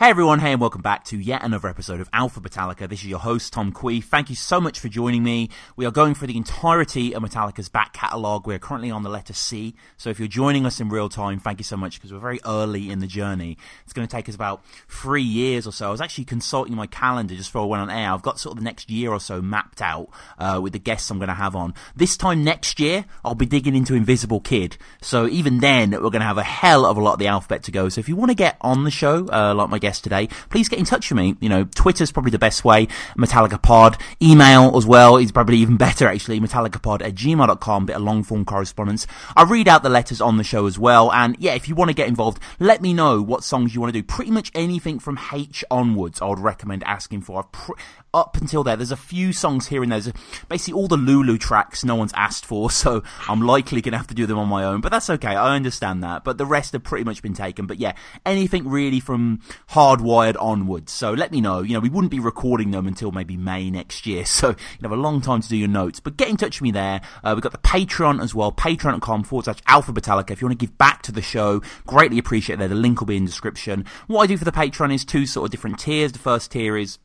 Hey everyone, hey and welcome back to yet another episode of Alpha Metallica. This is your host, Tom Quee. Thank you so much for joining me. We are going through the entirety of Metallica's back catalogue. We're currently on the letter C, so if you're joining us in real time, thank you so much because we're very early in the journey. It's going to take us about three years or so. I was actually consulting my calendar just before I went on air. I've got sort of the next year or so mapped out uh, with the guests I'm going to have on. This time next year, I'll be digging into Invisible Kid. So even then, we're going to have a hell of a lot of the alphabet to go. So if you want to get on the show, uh, like my guest guest today, please get in touch with me. You know, Twitter's probably the best way. Metallica Pod. Email as well is probably even better, actually. MetallicaPod at gmail.com, bit of long form correspondence. I read out the letters on the show as well. And yeah, if you want to get involved, let me know what songs you want to do. Pretty much anything from H onwards, I would recommend asking for. Pr- up until there, there's a few songs here and there. Basically, all the Lulu tracks no one's asked for, so I'm likely going to have to do them on my own. But that's okay. I understand that. But the rest have pretty much been taken. But yeah, anything really from hardwired onwards. So let me know. You know, we wouldn't be recording them until maybe May next year. So you have a long time to do your notes. But get in touch with me there. Uh, we've got the Patreon as well. Patreon.com forward slash Alpha Metallica. If you want to give back to the show, greatly appreciate it there. The link will be in the description. What I do for the Patreon is two sort of different tiers. The first tier is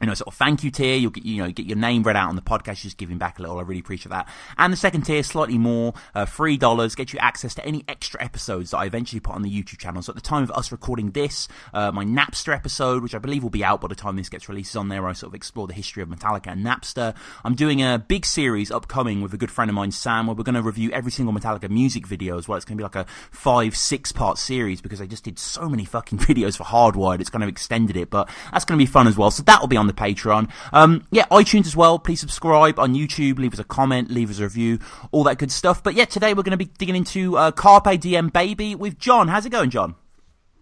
you know, sort of thank you tier. You'll get, you know, get your name read out on the podcast, just giving back a little. I really appreciate that. And the second tier, slightly more, uh, three dollars, get you access to any extra episodes that I eventually put on the YouTube channel. So at the time of us recording this, uh, my Napster episode, which I believe will be out by the time this gets released, is on there. I sort of explore the history of Metallica and Napster. I'm doing a big series upcoming with a good friend of mine, Sam, where we're going to review every single Metallica music video as well. It's going to be like a five, six part series because I just did so many fucking videos for Hardwired. It's kind of extended it, but that's going to be fun as well. So that will be on the Patreon. Um, yeah, iTunes as well. Please subscribe on YouTube. Leave us a comment. Leave us a review. All that good stuff. But yeah, today we're going to be digging into uh, Carpe Diem Baby with John. How's it going, John?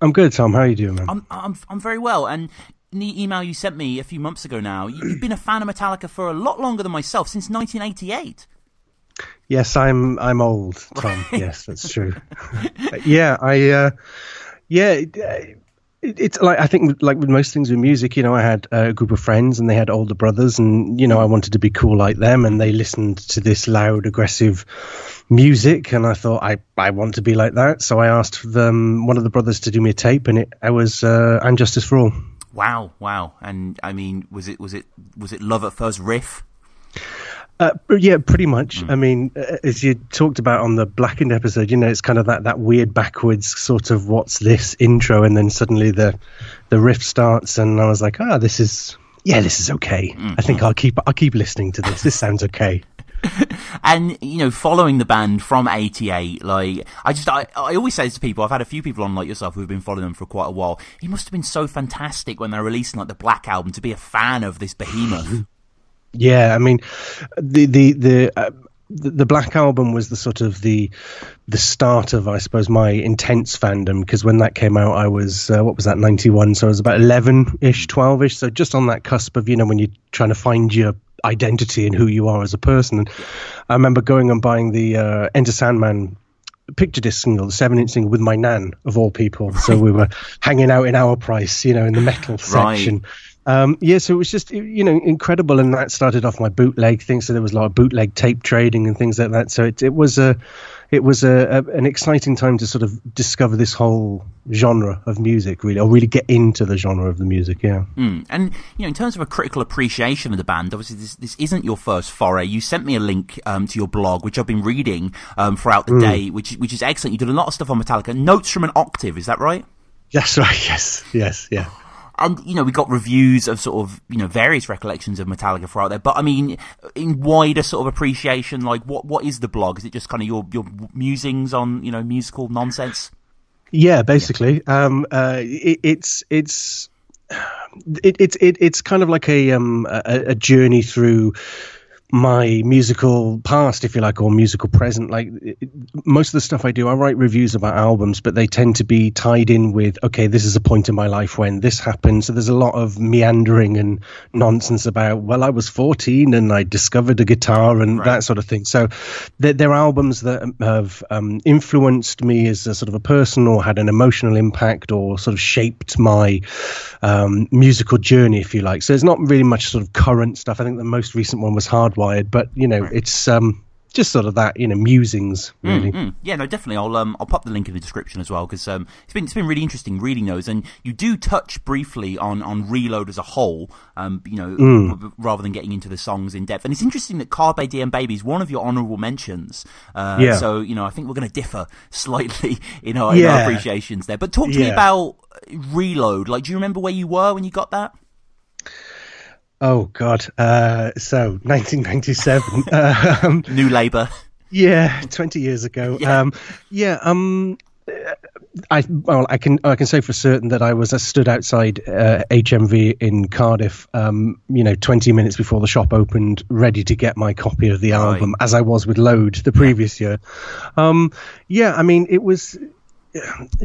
I'm good, Tom. How are you doing, man? I'm I'm I'm very well. And in the email you sent me a few months ago now, you've been a fan of Metallica for a lot longer than myself since 1988. Yes, I'm I'm old, Tom. yes, that's true. yeah, I uh, yeah, it's like I think like with most things with music, you know, I had a group of friends and they had older brothers, and you know, I wanted to be cool like them, and they listened to this loud, aggressive music, and I thought I I want to be like that, so I asked them, one of the brothers to do me a tape, and it I was uh, "And Justice for All." Wow, wow, and I mean, was it was it was it love at first riff? Uh, yeah, pretty much. Mm. I mean, uh, as you talked about on the Blackened episode, you know, it's kind of that, that weird backwards sort of what's this intro, and then suddenly the the riff starts, and I was like, ah, this is yeah, this is okay. Mm. I think I'll keep I'll keep listening to this. This sounds okay. and you know, following the band from '88, like I just, I, I always say to people, I've had a few people on like yourself who've been following them for quite a while. It must have been so fantastic when they're releasing like the Black album to be a fan of this behemoth. Yeah, I mean, the the the. Uh, the Black Album was the sort of the the start of, I suppose, my intense fandom because when that came out, I was uh, what was that ninety one, so I was about eleven ish, twelve ish, so just on that cusp of you know when you're trying to find your identity and who you are as a person. And I remember going and buying the uh, Enter Sandman picture disc single, the seven inch single with my nan of all people. Right. So we were hanging out in our price, you know, in the metal section. Um, yeah, so it was just you know incredible, and that started off my bootleg thing. So there was a lot of bootleg tape trading and things like that. So it, it was a it was a, a, an exciting time to sort of discover this whole genre of music, really, or really get into the genre of the music. Yeah, mm. and you know, in terms of a critical appreciation of the band, obviously this this isn't your first foray. You sent me a link um, to your blog, which I've been reading um, throughout the mm. day, which which is excellent. You did a lot of stuff on Metallica. Notes from an octave, is that right? That's right. Yes. Yes. Yeah and you know we got reviews of sort of you know various recollections of Metallica throughout there. But I mean, in wider sort of appreciation, like what what is the blog? Is it just kind of your your musings on you know musical nonsense? Yeah, basically. Yeah. Um, uh, it, it's it's it, it's it, it's kind of like a um a, a journey through my musical past, if you like, or musical present. Like it, most of the stuff I do, I write reviews about albums, but they tend to be tied in with, okay, this is a point in my life when this happened. So there's a lot of meandering and nonsense about, well, I was 14 and I discovered a guitar and right. that sort of thing. So they're, they're albums that have um, influenced me as a sort of a person or had an emotional impact or sort of shaped my um, musical journey, if you like. So it's not really much sort of current stuff. I think the most recent one was Hard Hardwired, but you know, right. it's um, just sort of that, you know, musings really. Mm, mm. Yeah, no, definitely. I'll um, I'll pop the link in the description as well because um, it's been it's been really interesting reading those, and you do touch briefly on on Reload as a whole, um, you know, Mm. rather than getting into the songs in depth. And it's interesting that Carpe Diem Baby is one of your honourable mentions. Uh, Yeah. So you know, I think we're going to differ slightly in our, in our appreciations there. But talk to me about Reload. Like, do you remember where you were when you got that? Oh God! Uh, so 1997. um, New Labour. Yeah, twenty years ago. Yeah. Um, yeah. Um, I well, I can I can say for certain that I was I stood outside uh, HMV in Cardiff. Um, you know, twenty minutes before the shop opened, ready to get my copy of the Right. album, as I was with Load the previous year. Um, yeah, I mean, it was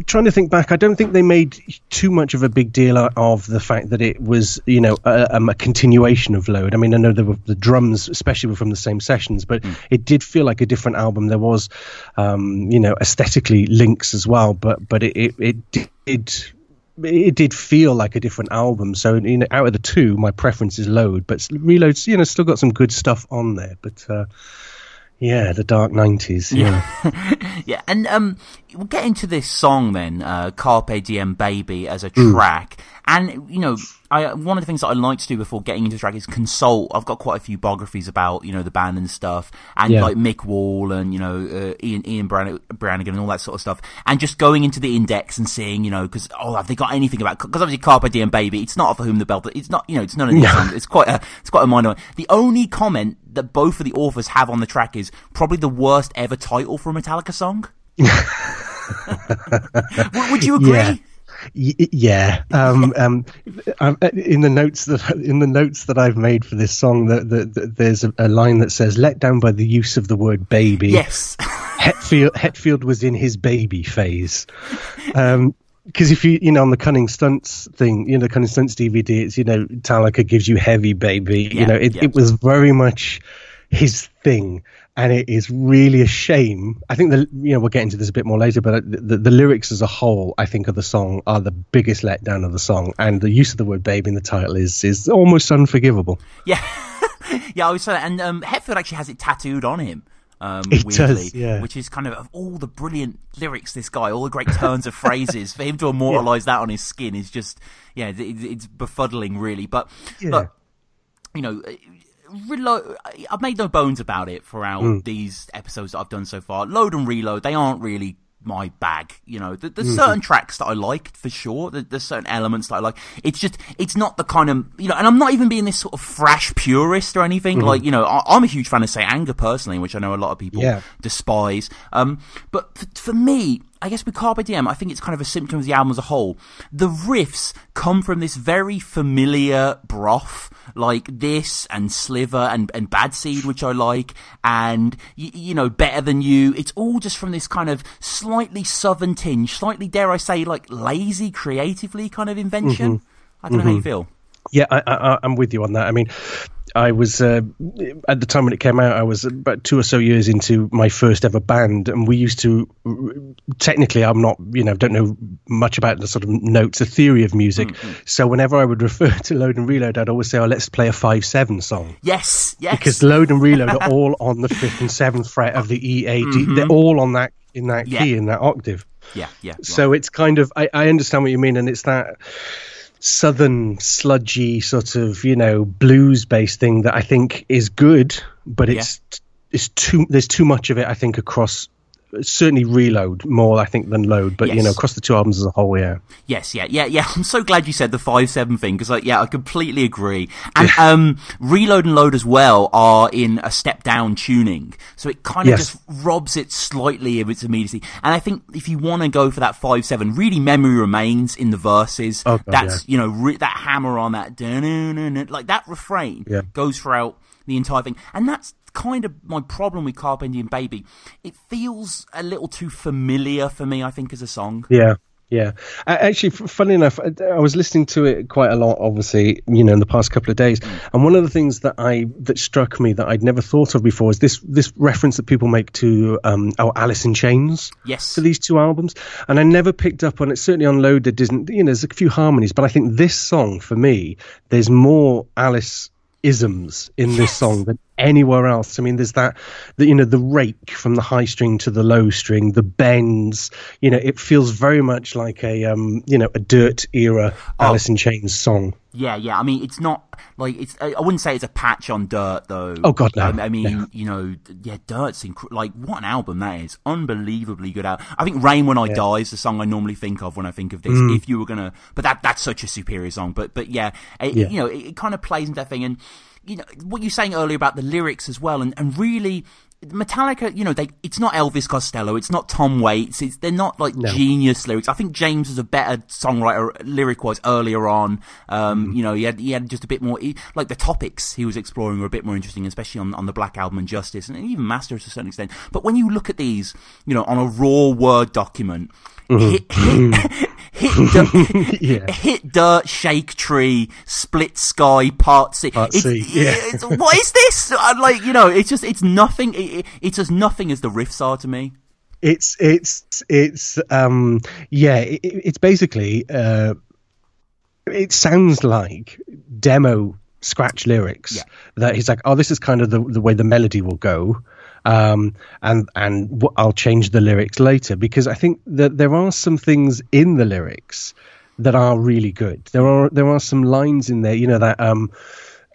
trying to think back, I don't think they made too much of a big deal of the fact that it was, you know, a, um, a continuation of Load. I mean, I know there were the drums, especially were from the same sessions, but it did feel like a different album. There was, um, you know, aesthetically links as well, but but it it, it did. It did feel like a different album, so you know, out of the two, my preference is Load, but Reload's you know still got some good stuff on there. But uh, yeah, the dark nineties, yeah. Yeah, and um, we'll get into this song then, uh, "Carpe Diem Baby" as a Hmm. track. And you know, I one of the things that I like to do before getting into track is consult. I've got quite a few biographies about you know the band and stuff, and Yeah. like Mick Wall and you know uh, Ian Ian Brann- Brannigan and all that sort of stuff, and just going into the index and seeing you know because oh have they got anything about because obviously "Carpe Diem Baby" it's not for whom the bell it's not you know it's none of these songs. It's quite a it's quite a minor. one. The only comment that both of the authors have on the track is probably the worst ever title for a Metallica song. would, would you agree? Yeah. Y- yeah. Um, um, um, in the notes that in the notes that I've made for this song, that the, the, there's a, a line that says, "Let down by the use of the word baby." Yes. Hetfield, Hetfield was in his baby phase. Um, because if you, you know, on the Cunning Stunts thing, you know, the Cunning Stunts DVD, it's, you know, Metallica gives you heavy, baby. Yeah, you know, it, yeah. it was very much his thing. And it is really a shame. I think the, you know, we'll get into this a bit more later, but the, the, the lyrics as a whole, I think, of the song are the biggest letdown of the song. And the use of the word baby in the title is, is almost unforgivable. Yeah. yeah, I was saying, and um, Hetfield actually has it tattooed on him. Um, It weirdly, does, yeah. Which is kind of, of all the brilliant lyrics, this guy, all the great turns of phrases, for him to immortalize that on his skin is just, yeah, it, it's befuddling, really. But, Yeah. look, you know, reload. I've made no bones about it throughout Hmm. these episodes that I've done so far. Load and reload, they aren't really my bag. You know, There- there's Hmm. certain tracks that I like for sure. There- There's certain elements that I like. It's just, it's not the kind of, you know, and I'm not even being this sort of thrash purist or anything. Hmm. Like, you know, I, I'm a huge fan of Saint Anger personally, which I know a lot of people Yeah. despise. Um, but f- for me, I guess with Carpe Diem, I think it's kind of a symptom of the album as a whole. The riffs come from this very familiar broth, like this and Slither and, and Bad Seed, which I like, and, y- you know, Better Than You. It's all just from this kind of slightly southern tinge, slightly, dare I say, like lazy creatively kind of invention. Mm-hmm. I don't know how you mm-hmm. feel. Yeah, I, I, I'm with you on that. I mean, I was uh, at the time when it came out. I was about two or so years into my first ever band, and we used to. Technically, I'm not, you know, don't know much about the sort of notes, the theory of music. So whenever I would refer to Load and Reload, I'd always say, "Oh, let's play a five-seven song." Yes, yes. Because Load and Reload are all on the fifth and seventh fret of the E A D. They're all on that in that Yeah. key in that octave. yeah, yeah. So it's kind of I, I understand what you mean, and it's that southern sludgy sort of you know blues based thing that I think is good, but it's it's too there's too much of it I think across certainly reload more I think than load, but you know across the two albums as a whole, yeah. Yes, yeah, yeah, yeah. I'm so glad you said the five seven thing because, like, yeah, I completely agree. And um, reload and load as well are in a step down tuning, so it kind of Yes. just robs it slightly of its immediacy. And I think if you want to go for that five seven, really, memory remains in the verses. Oh, God, That's you know re- that hammer on that like that refrain Yeah. goes throughout the entire thing, and that's kind of my problem with Carpe Diem Baby. It feels a little too familiar for me. I think as a song. Yeah. Yeah, actually, funny enough, I was listening to it quite a lot. Obviously, you know, in the past couple of days, and one of the things that I that struck me that I'd never thought of before is this this reference that people make to um, oh, Alice in Chains. Yes. to these two albums, and I never picked up on it. Certainly on Loaded, isn't you know? There's a few harmonies, but I think this song for me, there's more Alice isms in this song than anywhere else. I mean, there's that, the, you know, the rake from the high string to the low string, the bends. You know, it feels very much like a, um, you know, a dirt era oh. Alice in Chains song. Yeah, yeah. I mean, it's not like it's. I wouldn't say it's a patch on Dirt though. Oh God, no. I, I mean, no. you know, yeah, Dirt's inc- like what an album that is. Unbelievably good album. I think Rain When I yeah. Die is the song I normally think of when I think of this. Mm. If you were gonna, but that that's such a superior song. But but yeah, it, yeah. you know, it, it kind of plays into that thing and you know what you were saying earlier about the lyrics as well, and, and really Metallica, you know, they it's not Elvis Costello, it's not Tom Waits, it's they're not like no. genius lyrics. I think James was a better songwriter lyric wise earlier on. Um, mm. you know, he had he had just a bit more he, like the topics he was exploring were a bit more interesting, especially on on the Black Album and Justice, and even Masters to a certain extent. But when you look at these, you know, on a raw word document, mm-hmm. hit, dirt, yeah. hit dirt, shake tree, split sky, part C. Part it's. Yeah. It's, what is this? I'm like, you know, it's just, it's nothing. It, it's as nothing as the riffs are to me. It's, it's, it's, um, yeah, it, it's basically, uh, it sounds like demo scratch lyrics yeah. that he's like, oh, this is kind of the, the way the melody will go um, and and w- I'll change the lyrics later because I think that there are some things in the lyrics that are really good. There are there are some lines in there, you know that um,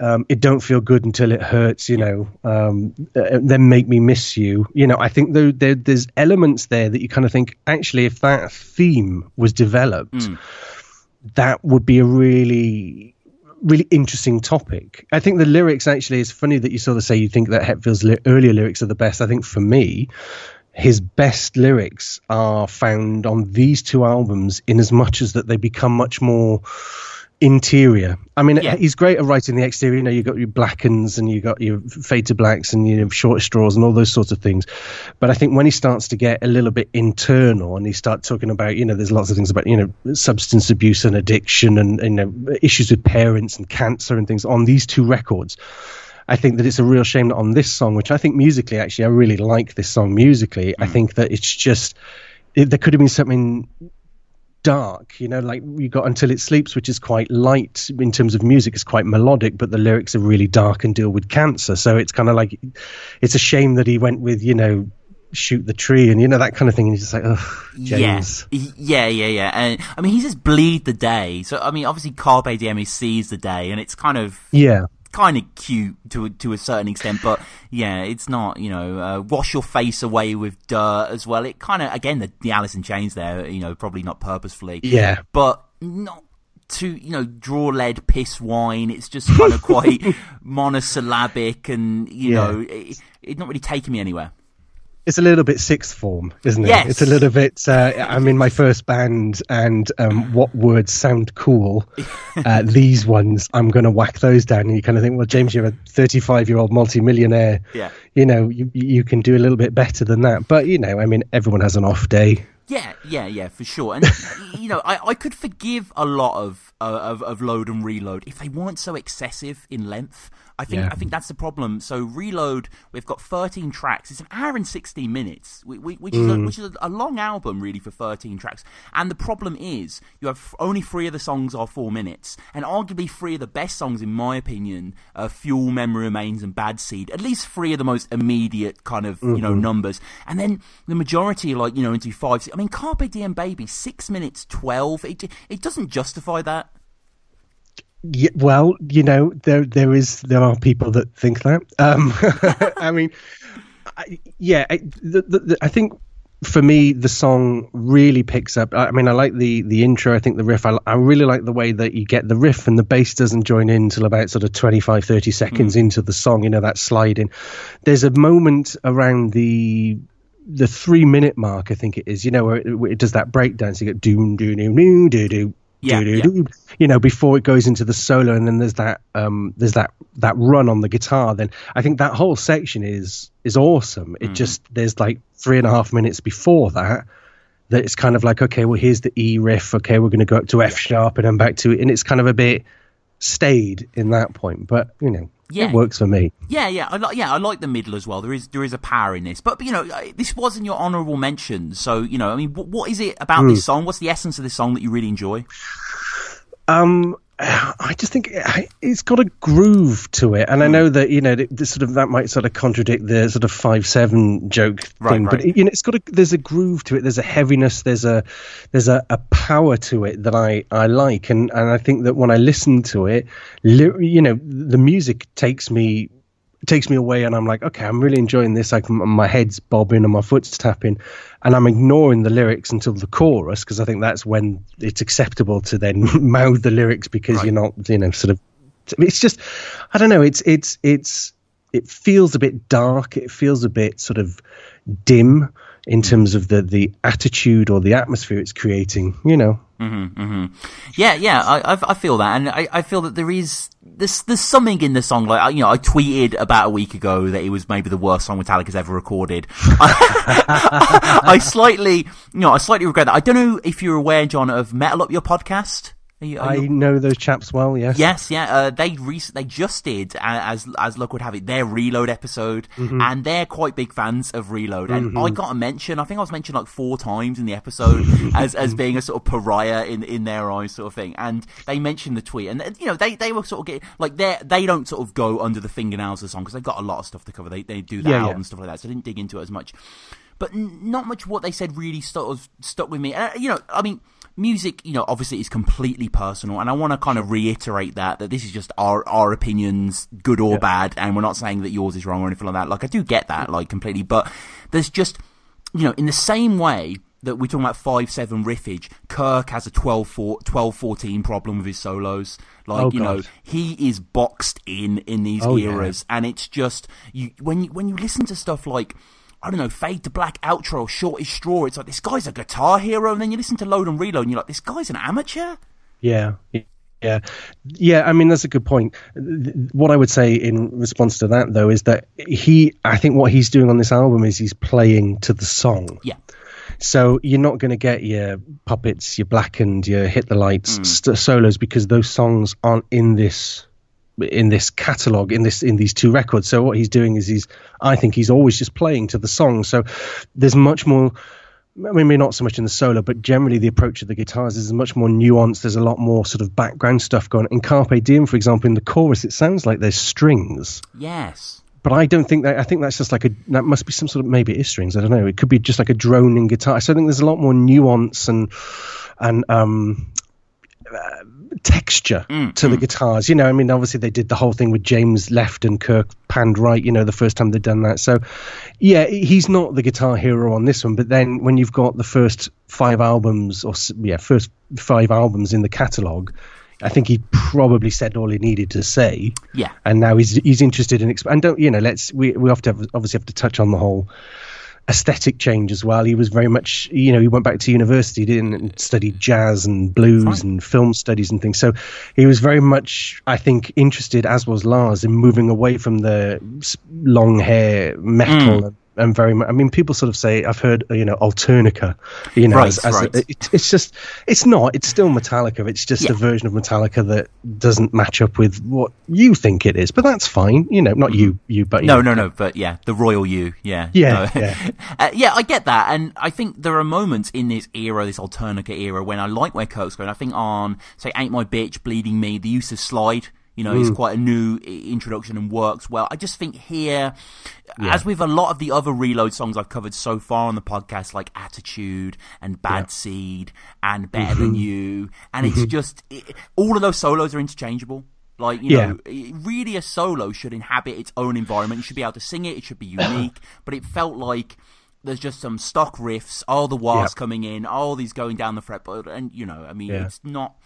um, it don't feel good until it hurts, you know. Um, uh, then make me miss you, you know. I think there, there, there's elements there that you kind of think actually if that theme was developed, mm. that would be a really really interesting topic. I think the lyrics actually is funny that you sort of say you think that Hetfield's li- earlier lyrics are the best. I think for me, his best lyrics are found on these two albums in as much as that they become much more interior. I mean, yeah. he's great at writing the exterior. You know, you got your blackens and you got your fade to blacks and you know short straws and all those sorts of things. But I think when he starts to get a little bit internal and he starts talking about, you know, there's lots of things about you know substance abuse and addiction and you know issues with parents and cancer and things on these two records. I think that it's a real shame that on this song, which I think musically, actually, I really like this song musically. Mm. I think that it's just it, there could have been something dark. You know, like you got Until It Sleeps, which is quite light in terms of music, it's quite melodic, but the lyrics are really dark and deal with cancer. So it's kind of like it's a shame that he went with, you know, shoot the tree and you know that kind of thing and he's just like oh James yeah yeah yeah yeah and I mean he says bleed the day so I mean obviously Carpe Diem he seize the day and it's kind of yeah kind of cute to to a certain extent, but yeah, it's not. You know, uh, wash your face away with dirt as well. It kind of again the the Alice in Chains there. You know, probably not purposefully. Yeah, but not to you know draw lead piss wine. It's just kind of quite monosyllabic, and you yeah. know, it, it's not really taking me anywhere it's a little bit sixth form, isn't it? Yes. It's a little bit. Uh, I'm in my first band, and um, what words sound cool? Uh, these ones, I'm going to whack those down. And you kind of think, well, James, you're a 35 year old multimillionaire. Yeah. You know, you you can do a little bit better than that. But you know, I mean, everyone has an off day. Yeah, yeah, yeah, for sure. And you know, I, I could forgive a lot of, uh, of of load and reload if they weren't so excessive in length. I think yeah. I think that's the problem. So Reload, we've got 13 tracks. It's an hour and 16 minutes, which, which mm. is, a, which is a, long album really for 13 tracks. And the problem is you have only three of the songs are four minutes, and arguably three of the best songs in my opinion are Fuel, Memory Remains, and Bad Seed. At least three of the most immediate kind of mm-hmm. you know mm-hmm. numbers, and then the majority like you know into five. I mean, Carpe Diem Baby, six minutes twelve. It it doesn't justify that. Yeah, well, you know, there there is there are people that think that. Um, I mean, I, yeah, I, the, the, the, I think for me the song really picks up. I mean, I like the the intro. I think the riff. I, I really like the way that you get the riff and the bass doesn't join in until about sort of 25, 30 seconds mm. into the song. You know that sliding. There's a moment around the the three minute mark, I think it is, you know, where it, where it does that breakdown. So you get doom, doom, doom, doom, doom, doom, yeah, yeah. you know before it goes into the solo and then there's that um there's that that run on the guitar then i think that whole section is is awesome it mm. just there's like three and a half minutes before that that it's kind of like okay well here's the e riff okay we're going to go up to f sharp and then back to it and it's kind of a bit stayed in that point but you know yeah. it works for me. Yeah, yeah, I like yeah, I like the middle as well. There is there is a power in this, but, you know, this wasn't your honourable mention. So you know, I mean, what, what is it about mm. this song? What's the essence of this song that you really enjoy? Um, I just think it's got a groove to it, and I hmm. know that you know this sort of that might sort of contradict the sort of five seven joke right, thing, right. but you know it's got a there's a groove to it. There's a heaviness. There's a there's a, a power to it that I I like, and and I think that when I listen to it, you know, the music takes me takes me away, and I'm like, okay, I'm really enjoying this. Like my head's bobbing and my foot's tapping, and I'm ignoring the lyrics until the chorus because I think that's when it's acceptable to then mouth the lyrics because right. you're not, you know, sort of. It's just, I don't know. It's it's it's it feels a bit dark. It feels a bit sort of dim in terms of the the attitude or the atmosphere it's creating. You know. Mm-hmm, mm-hmm. Yeah, yeah, I, I feel that, and I, I feel that there is there's there's something in the song. Like you know, I tweeted about a week ago that it was maybe the worst song Metallica's ever recorded. I slightly, you know, I slightly regret that. I don't know if you're aware, John, of Metal Up Your podcast. Are you, are I know those chaps well. Yes. Yes. Yeah. Uh, they re- they just did as as luck would have it their Reload episode, mm-hmm. and they're quite big fans of Reload. And mm-hmm. I got a mention. I think I was mentioned like four times in the episode as as being a sort of pariah in in their eyes, sort of thing. And they mentioned the tweet, and you know they they were sort of getting like they they don't sort of go under the fingernails of the song because they've got a lot of stuff to cover. They they do the yeah, album yeah. stuff like that, so I didn't dig into it as much. But not much what they said really sort of stuck with me. And, you know, I mean music, you know, obviously is completely personal, and I want to kind of reiterate that that this is just our our opinions, good or yeah. bad, and we're not saying that yours is wrong or anything like that. Like I do get that, like completely, but there's just, you know, in the same way that we're talking about 5-7 riffage, Kirk has a 12-14 problem with his solos. Like, oh, you know, he is boxed in in these oh, eras, yeah. and it's just, you when you, when you listen to stuff like, I don't know, Fade to Black outro, Shortest Straw. It's like, this guy's a guitar hero. And then you listen to Load and Reload and you're like, this guy's an amateur? Yeah. Yeah. Yeah. I mean, that's a good point. What I would say in response to that, though, is that he, I think what he's doing on this album is he's playing to the song. Yeah. So you're not going to get your puppets, your blackened, your hit the lights mm. st- solos because those songs aren't in this in this catalog in this in these two records so what he's doing is he's i think he's always just playing to the song so there's much more I mean, maybe not so much in the solo, but generally the approach of the guitars is much more nuanced. There's a lot more sort of background stuff going. on. In Carpe Diem, for example, in the chorus, it sounds like there's strings. Yes. But I don't think that. I think that's just like a. That must be some sort of maybe it is strings. I don't know. It could be just like a droning guitar. So I think there's a lot more nuance and and um, texture mm, to mm. the guitars. You know, I mean, obviously they did the whole thing with James left and Kirk panned right. You know, the first time they'd done that. So, yeah, he's not the guitar hero on this one. But then when you've got the first five albums, or yeah, first five albums in the catalog. I think he probably said all he needed to say. Yeah. And now he's he's interested in exp- and don't you know let's we we have to have, obviously have to touch on the whole aesthetic change as well. He was very much, you know, he went back to university, didn't and studied jazz and blues and film studies and things. So he was very much, I think, interested, as was Lars, in moving away from the long hair metal mm and very much. I mean, people sort of say I've heard you know Alternica, you know, right, as, as right. A, it, it's just it's not. It's still Metallica. It's just yeah. a version of Metallica that doesn't match up with what you think it is. But that's fine. You know, not you, you, but no, no, no. But yeah, the royal you. Yeah, yeah, no. yeah. uh, yeah. I get that, and I think there are moments in this era, this Alternica era, when I like where Kirk's going. I think on say "Ain't My Bitch," "Bleeding Me," the use of slide you know, mm. it's quite a new introduction and works well. I just think here, yeah. as with a lot of the other Reload songs I've covered so far on the podcast, like Attitude and Bad yeah. Seed and Better mm-hmm. Than You, and mm-hmm. it's just it, all of those solos are interchangeable. Like, you yeah. know, really a solo should inhabit its own environment. You should be able to sing it, it should be unique, but it felt like there's just some stock riffs, all the wahs coming in, all these going down the fretboard, and, you know, I mean, it's not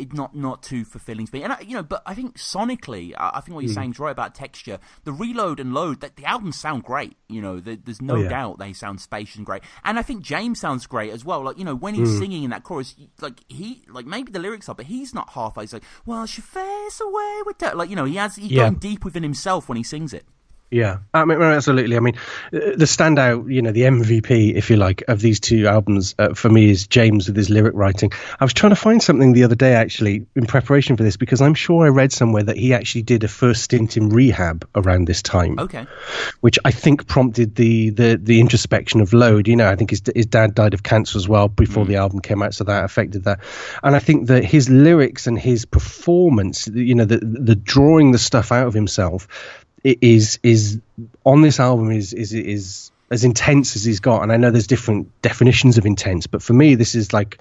it's not not too fulfilling to me. And I, you know, but I think sonically, I, I think what you're mm. saying is right about texture. The reload and load, that the albums sound great. You know, the, there's no oh, yeah. doubt they sound spacious and great. And I think James sounds great as well. Like you know, when he's mm. singing in that chorus, like he like maybe the lyrics are, but he's not halfway. He's like, "Well, she face away with that." Like you know, he has he's yeah. going deep within himself when he sings it. Yeah, I mean, absolutely. I mean, uh, the standout, you know, the MVP, if you like, of these two albums uh, for me is James with his lyric writing. I was trying to find something the other day, actually, in preparation for this, because I'm sure I read somewhere that he actually did a first stint in rehab around this time. Okay. Which I think prompted the the, the introspection of Load. You know, I think his his dad died of cancer as well before mm. the album came out, so that affected that. And I think that his lyrics and his performance, you know, the the drawing the stuff out of himself is is on this album is is is as intense as he's got, and I know there's different definitions of intense, but for me, this is like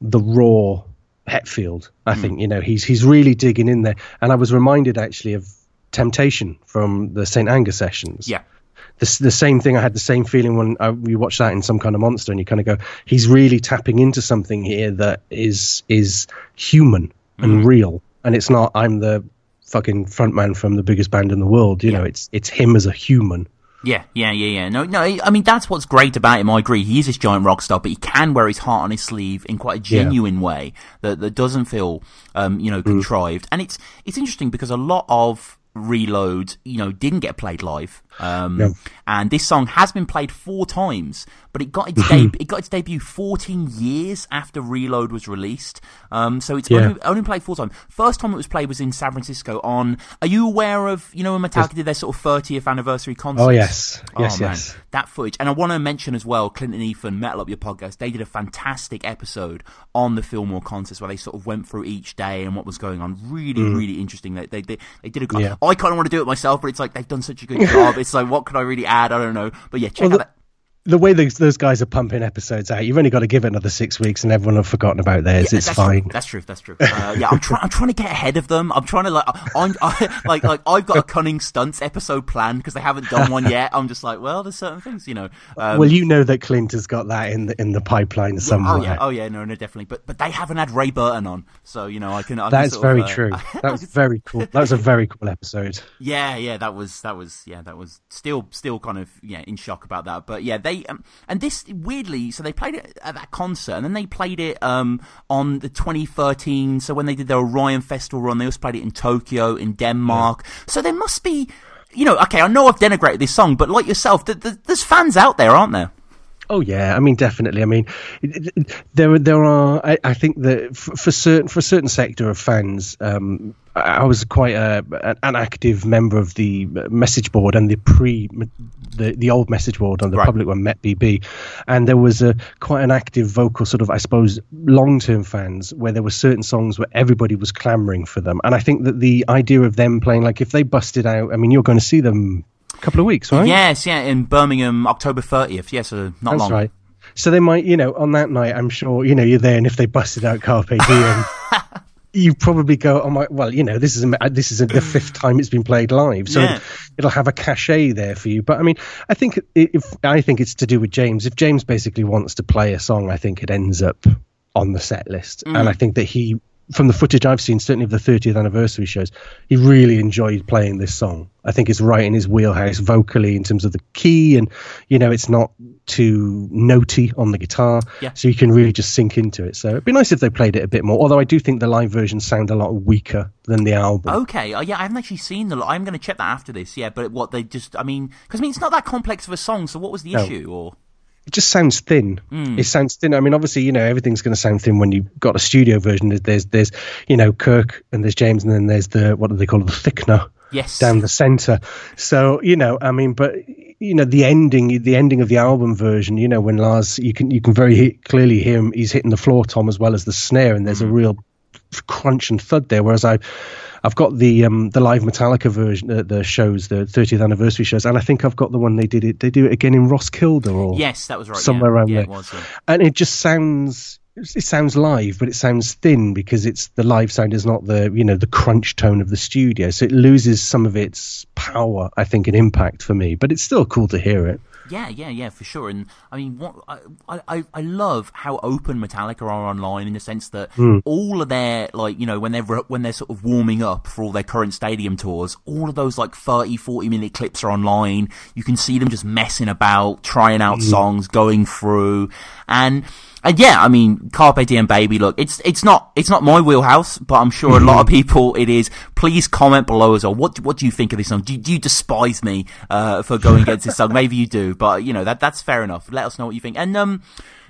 the raw Hetfield. I mm. think you know he's he's really digging in there, and I was reminded actually of Temptation from the Saint Anger sessions. Yeah. The, the same thing. I had the same feeling when I, we watched that in some kind of monster, and you kind of go, he's really tapping into something here that is is human mm. and real, and it's not I'm the fucking frontman from the biggest band in the world. You yeah. know, it's it's him as a human. Yeah, yeah, yeah, yeah. No, no. I mean, that's what's great about him. I agree. He is this giant rock star, but he can wear his heart on his sleeve in quite a genuine yeah. way that that doesn't feel, um, you know, mm. contrived. Mm. And it's it's interesting because a lot of Reload, you know, didn't get played live. Um, yeah. and this song has been played four times, but it got its debut, it got its debut 14 years after Reload was released. Um, so it's yeah. only, only, played four times. First time it was played was in San Francisco on, are you aware of, you know, when Metallica yes. did their sort of 30th anniversary concert? Oh, yes. Yes, oh, yes. That footage. And I want to mention as well, Clint and Ethan, Metal Up Your Podcast, they did a fantastic episode on the Fillmore contest where they sort of went through each day and what was going on. Really, mm. really interesting. They, they, they, they did a, yeah. I kind of want to do it myself, but it's like they've done such a good job. It's like, what could I really add? I don't know. But yeah, check well, out that the way those, those guys are pumping episodes out, you've only got to give it another six weeks, and everyone have forgotten about theirs. Yeah, it's that's fine. True. That's true. That's true. Uh, yeah, I'm trying. I'm trying to get ahead of them. I'm trying to like. I'm I, like like I've got a cunning stunts episode planned because they haven't done one yet. I'm just like, well, there's certain things, you know. Um, well, you know that Clint has got that in the in the pipeline somewhere. oh yeah. Oh yeah. No, no, definitely. But but they haven't had Ray Burton on, so you know I can. I That's can very of, uh, true. That was very cool. That was a very cool episode. Yeah, yeah. That was that was yeah. That was still still kind of yeah in shock about that. But yeah, they um, and this weirdly, so they played it at that concert, and then they played it um, on the 2013. So when they did their Orion Festival run, they also played it in Tokyo, in Denmark. Yeah. So there must be, you know, okay, I know I've denigrated this song, but like yourself, th- th- there's fans out there, aren't there? Oh yeah, I mean definitely. I mean, there there are. I, I think that for certain for a certain sector of fans, um, I was quite a, an active member of the message board and the pre the, the old message board on the right. public one MetBB, and there was a quite an active vocal sort of I suppose long term fans where there were certain songs where everybody was clamoring for them, and I think that the idea of them playing like if they busted out, I mean you're going to see them a couple of weeks, right? Yes, yeah, in Birmingham, October 30th. Yes, yeah, so not That's long. right. So they might, you know, on that night, I'm sure, you know, you're there, and if they busted out Carpe Diem, you probably go, oh my, well, you know, this is a, this is a, the fifth time it's been played live, so yeah. it'll have a cachet there for you. But I mean, I think if I think it's to do with James. If James basically wants to play a song, I think it ends up on the set list, mm. and I think that he from the footage I've seen, certainly of the 30th anniversary shows, he really enjoyed playing this song. I think it's right in his wheelhouse vocally in terms of the key, and you know, it's not too notey on the guitar, yeah. so you can really just sink into it. So it'd be nice if they played it a bit more. Although I do think the live versions sound a lot weaker than the album. Okay, uh, yeah, I haven't actually seen the. I'm going to check that after this. Yeah, but what they just, I mean, because I mean, it's not that complex of a song. So what was the no. issue, or? It just sounds thin. Mm. It sounds thin. I mean, obviously, you know, everything's going to sound thin when you've got a studio version. There's, there's, you know, Kirk and there's James, and then there's the what do they call it, the thickener? Yes. Down the center. So you know, I mean, but you know, the ending, the ending of the album version. You know, when Lars, you can you can very clearly hear him. He's hitting the floor tom as well as the snare, and there's mm. a real crunch and thud there. Whereas I I've got the um, the live Metallica version, uh, the shows, the 30th anniversary shows, and I think I've got the one they did it. They do it again in Roskilde or yes, that was right, somewhere yeah. around yeah, there. It was, yeah. And it just sounds it sounds live, but it sounds thin because it's the live sound is not the you know the crunch tone of the studio, so it loses some of its power, I think, and impact for me. But it's still cool to hear it. Yeah, yeah, yeah, for sure. And I mean, what I I, I love how open Metallica are online in the sense that mm. all of their like you know when they're when they're sort of warming up for all their current stadium tours, all of those like 30, 40 minute clips are online. You can see them just messing about, trying out mm. songs, going through, and and yeah, I mean, Carpe Diem Baby. Look, it's it's not it's not my wheelhouse, but I'm sure a lot of people it is. Please comment below as well. What what do you think of this song? Do, do you despise me uh, for going against this song? Maybe you do, but you know that that's fair enough. Let us know what you think. And um,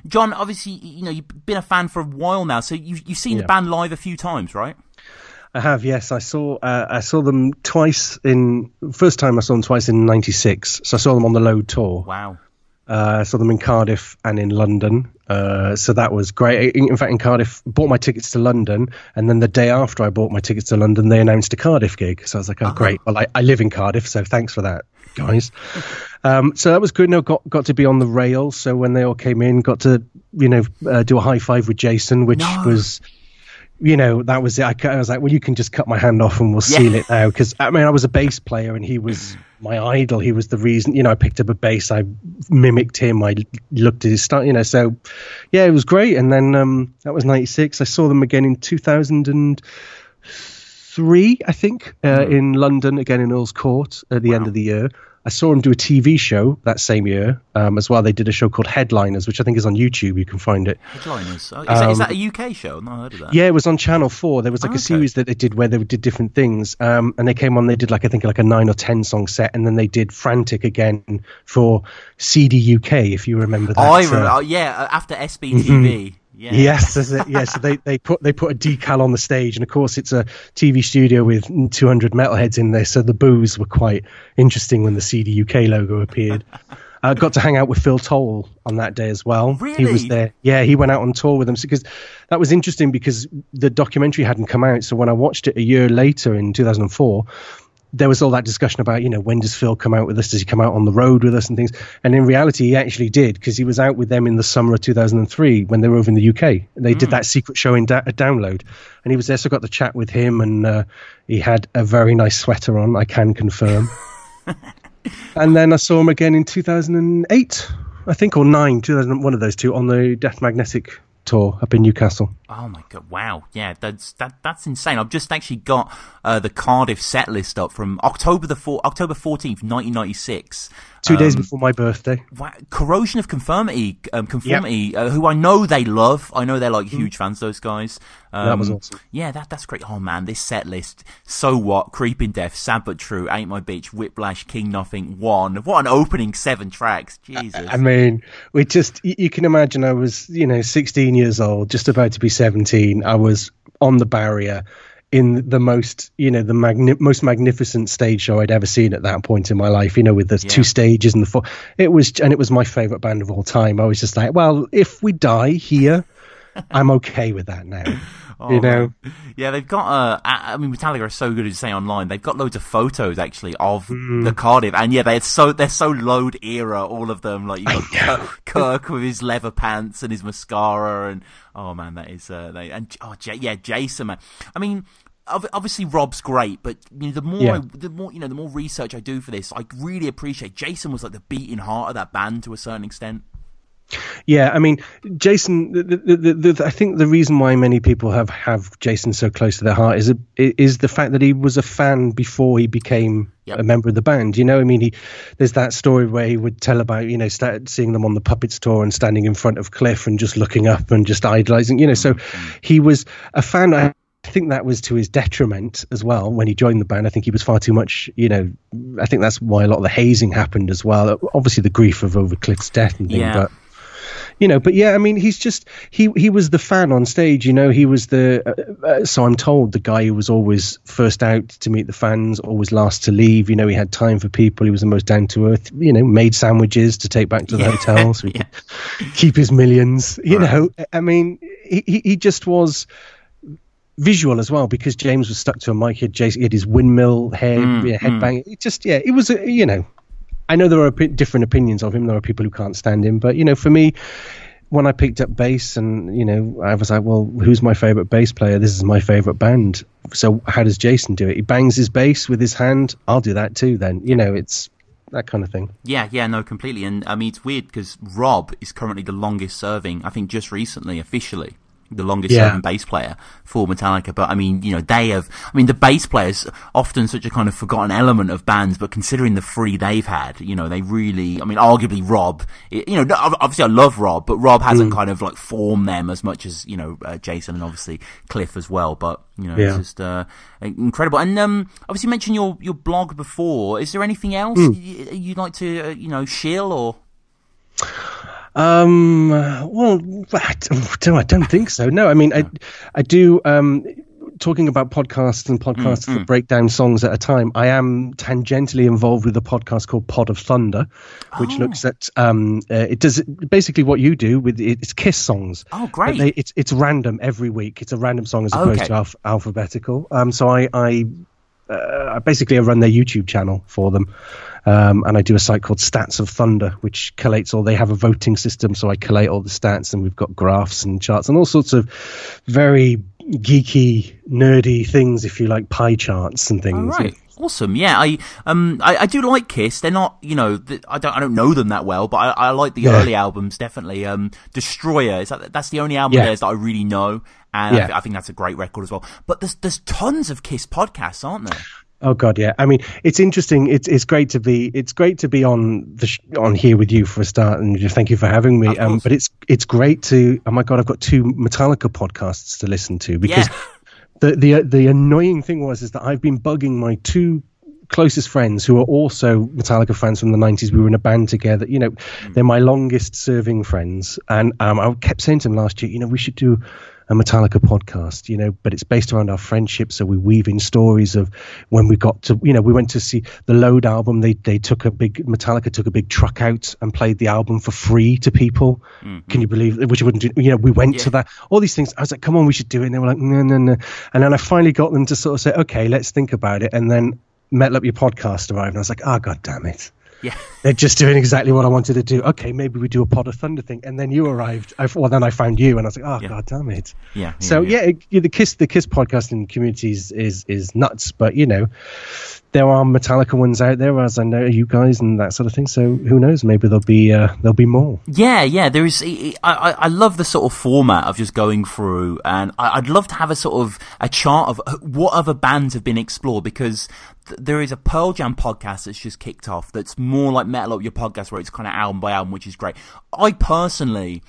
John, obviously, you know you've been a fan for a while now, so you you've seen Yeah. the band live a few times, right? I have, yes. I saw uh, I saw them twice in first time I saw them twice in '96. So I saw them on the Load tour. Wow. Uh, I saw them in Cardiff and in London. Uh, so that was great. In, in fact, in Cardiff, bought my tickets to London, and then the day after I bought my tickets to London, they announced a Cardiff gig. So I was like, oh, great. Well, I, I live in Cardiff, so thanks for that, guys. um, so that was good. No, got got to be on the rail. So when they all came in, got to you know uh, do a high five with Jason, which No. was you know, that was it. I, I was like, well, you can just cut my hand off and we'll Yeah. seal it now. Because I mean, I was a bass player and he was my idol. He was the reason, you know, I picked up a bass. I mimicked him. I looked at his style, you know. So, yeah, it was great. And then um, that was '96. I saw them again in 2003, I think, uh, in London again in Earl's Court at the end of the year. I saw them do a TV show that same year um, as well. They did a show called Headliners, which I think is on YouTube. You can find it. Headliners. Oh, is, that, is Um, that a UK show? No, I've not heard of that. Yeah, it was on Channel Four. There was like Okay. a series that they did where they did different things, um, and they came on. They did like I think like a nine or ten song set, and then they did Frantic again for CD UK. If you remember that. I uh, remember, oh, yeah, uh, after SMTV. Yeah. Yes, that's. Yeah, so they, they put they put a decal on the stage, and of course it's a TV studio with 200 metalheads in there, so the boos were quite interesting when the CD UK logo appeared. I got to hang out with Phil Towle on that day as well. He Really? was there. Yeah, he went out on tour with them because that was interesting because the documentary hadn't come out. So when I watched it a year later in 2004, there was all that discussion about, you know, when does Phil come out with us? Does he come out on the road with us and things? And in reality, he actually did because he was out with them in the summer of 2003 when they were over in the UK. They did that secret show in da- a download, and he was there. So I got the chat with him, and uh, he had a very nice sweater on. I can confirm. and then I saw him again in 2008, I think, or nine, 2000, one of those two, on the Death Magnetic tour up in Newcastle. Oh my god! Wow, yeah, that's that that's insane. I've just actually got uh, the Cardiff set list up from October the four, October fourteenth, nineteen ninety six. Two days before my birthday. Wow, Corrosion of Conformity, um, Conformity, uh, who I know they love. I know they're like huge fans. Those guys. Um, That was awesome. Yeah, that that's great. Oh man, this set list. So what? Creeping Death, Sad but True, Ain't My Bitch, Whiplash, King Nothing, One. What an opening seven tracks. Jesus. I mean, we just, you can imagine I was, you know, 16 years old, just about to be 17. I was on the barrier in the most, you know, the magni- most magnificent stage show I'd ever seen at that point in my life, you know, with the two stages and the four. It was, and it was my favorite band of all time. I was just like, well, if we die here, I'm okay with that now. you know, Yeah, they've got. Uh, I mean, Metallica are so good at say online. They've got loads of photos actually of Mm. the Cardiff, and yeah, they're so they're so load era. All of them, like you got Kirk, Kirk with his leather pants and his mascara, and oh man, that is. Uh, they, and oh J- yeah, Jason, man. I mean. Obviously, Rob's great, but you know, the more, Yeah. I, the more you know, the more research I do for this, I really appreciate. Jason was like the beating heart of that band to a certain extent. Yeah, I mean, Jason. The, the, the, I think the reason why many people have have Jason so close to their heart is a, is the fact that he was a fan before he became Yep. a member of the band. You know, I mean, he there's that story where he would tell about you know start seeing them on the Puppets tour and standing in front of Cliff and just looking up and just idolizing. You know, so mm-hmm. he was a fan. I, I think that was to his detriment as well when he joined the band. I think he was far too much, you know. I think that's why a lot of the hazing happened as well. Obviously, the grief of over Cliff's death and things, Yeah. but you know but yeah i mean he's just he he was the fan on stage you know he was the uh, uh, so i'm told the guy who was always first out to meet the fans always last to leave you know he had time for people he was the most down to earth you know made sandwiches to take back to the Yeah. hotel so he Yeah. could keep his millions you Right. know i mean he, he just was visual as well because James was stuck to a mic. He had, Jason, he had his windmill hair, Mm, yeah, headbang. It just yeah, it was a, you know. I know there are different opinions of him. There are people who can't stand him, but you know, for me, when I picked up bass and you know, I was like, well, who's my favorite bass player? This is my favorite band. So how does Jason do it? He bangs his bass with his hand. I'll do that too. Then you know, it's that kind of thing. Yeah, yeah, no, completely. And I mean, it's weird because Rob is currently the longest serving. I think just recently, officially, the longest yeah. serving bass player for Metallica. But I mean, you know, they have. I mean, the bass players often such a kind of forgotten element of bands, but considering the three they've had, you know, they really. I mean, arguably Rob. You know, obviously I love Rob, but Rob hasn't mm. kind of like formed them as much as you know uh, Jason and obviously Cliff as well. But you know, yeah. it's just uh, incredible. And um, obviously, you mentioned your your blog before. Is there anything else mm. you'd like to uh, you know shill or? Um, well, I don't, I don't think so. No, I mean, I, I do. Um, talking about podcasts and podcasts mm, that break down songs at a time, I am tangentially involved with a podcast called Pod of Thunder, which oh. looks at um, uh, it does basically what you do with it's Kiss songs. Oh, great! They, it's it's random every week. It's a random song as opposed okay. to alph- alphabetical. Um, so I I uh, basically I run their YouTube channel for them. Um, and I do a site called Stats of Thunder, which collates all. They have a voting system, so I collate all the stats, and we've got graphs and charts and all sorts of very geeky, nerdy things, if you like, pie charts and things. All right. Awesome, yeah. I um I, I, do like Kiss. They're not, you know, I don't I don't know them that well, but I, I like the yeah. early albums definitely. Um, Destroyer is that that's the only album yeah. that I really know, and yeah. I, I, think that's a great record as well. But there's there's tons of Kiss podcasts, aren't there? Oh God, yeah. I mean, it's interesting. It's it's great to be it's great to be on the sh- on here with you for a start, and just thank you for having me. Um, but it's it's great to. Oh my God, I've got two Metallica podcasts to listen to because yeah. the the the annoying thing was is that I've been bugging my two closest friends who are also Metallica fans from the 90s. We were in a band together. You know, mm. they're my longest serving friends. And um, I kept saying to them last year, you know, we should do a Metallica podcast, you know, but it's based around our friendship. So we weave in stories of when we got to, you know, we went to see the Load album. They they took a big Metallica took a big truck out and played the album for free to people. Mm-hmm. Can you believe? Which you wouldn't do. You know, we went yeah. to that. All these things. I was like, come on, we should do it. And they were like, no, no, no. And then I finally got them to sort of say, okay, let's think about it. And then Metal Up Your podcast arrived, and I was like, oh god damn it. Yeah. They're just doing exactly what I wanted to do. Okay, maybe we do a Pod of Thunder thing. And then you arrived. I, well, then I found you and I was like, oh, yeah. God damn it. Yeah. yeah so, yeah, yeah the Kiss the Kiss podcasting community is, is, is nuts. But, you know, there are Metallica ones out there, as I know you guys and that sort of thing. So who knows? Maybe there'll be uh, there'll be more. Yeah, yeah. There is. I, I love the sort of format of just going through, and I'd love to have a sort of a chart of uh, what other bands have been explored because there is a Pearl Jam podcast that's just kicked off that's more like Metal Up Your Podcast, where it's kind of album by album, which is great. I personally.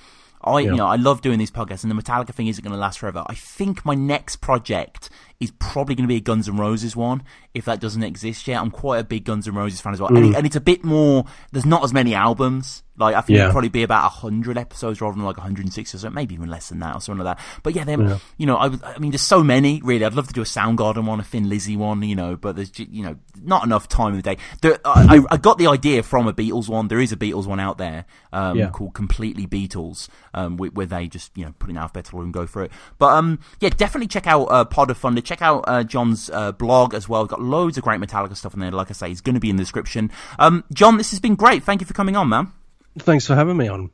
I yeah. you know I love doing these podcasts, and the Metallica thing isn't going to last forever. I think my next project is probably going to be a Guns N' Roses one if that doesn't exist yet. I'm quite a big Guns N' Roses fan as well, mm. and, it, and, it's a bit more. There's not as many albums. Like I think yeah. it'd probably be about hundred episodes rather than like 160 or so, maybe even less than that or something like that. But yeah, yeah. you know, I, I mean, there's so many. Really, I'd love to do a Soundgarden one, a Thin Lizzy one, you know, but there's you know not enough time in the day. There, I, I, got the idea from a Beatles one. There is a Beatles one out there um, yeah. called Completely Beatles, um, where, where, they just you know put in alphabetical and go through it. But um, yeah, definitely check out uh, Pod of Thunder. Check out uh, John's uh, blog as well. We've got loads of great Metallica stuff in there. Like I say, it's going to be in the description. Um, John, this has been great. Thank you for coming on, man. Thanks for having me on.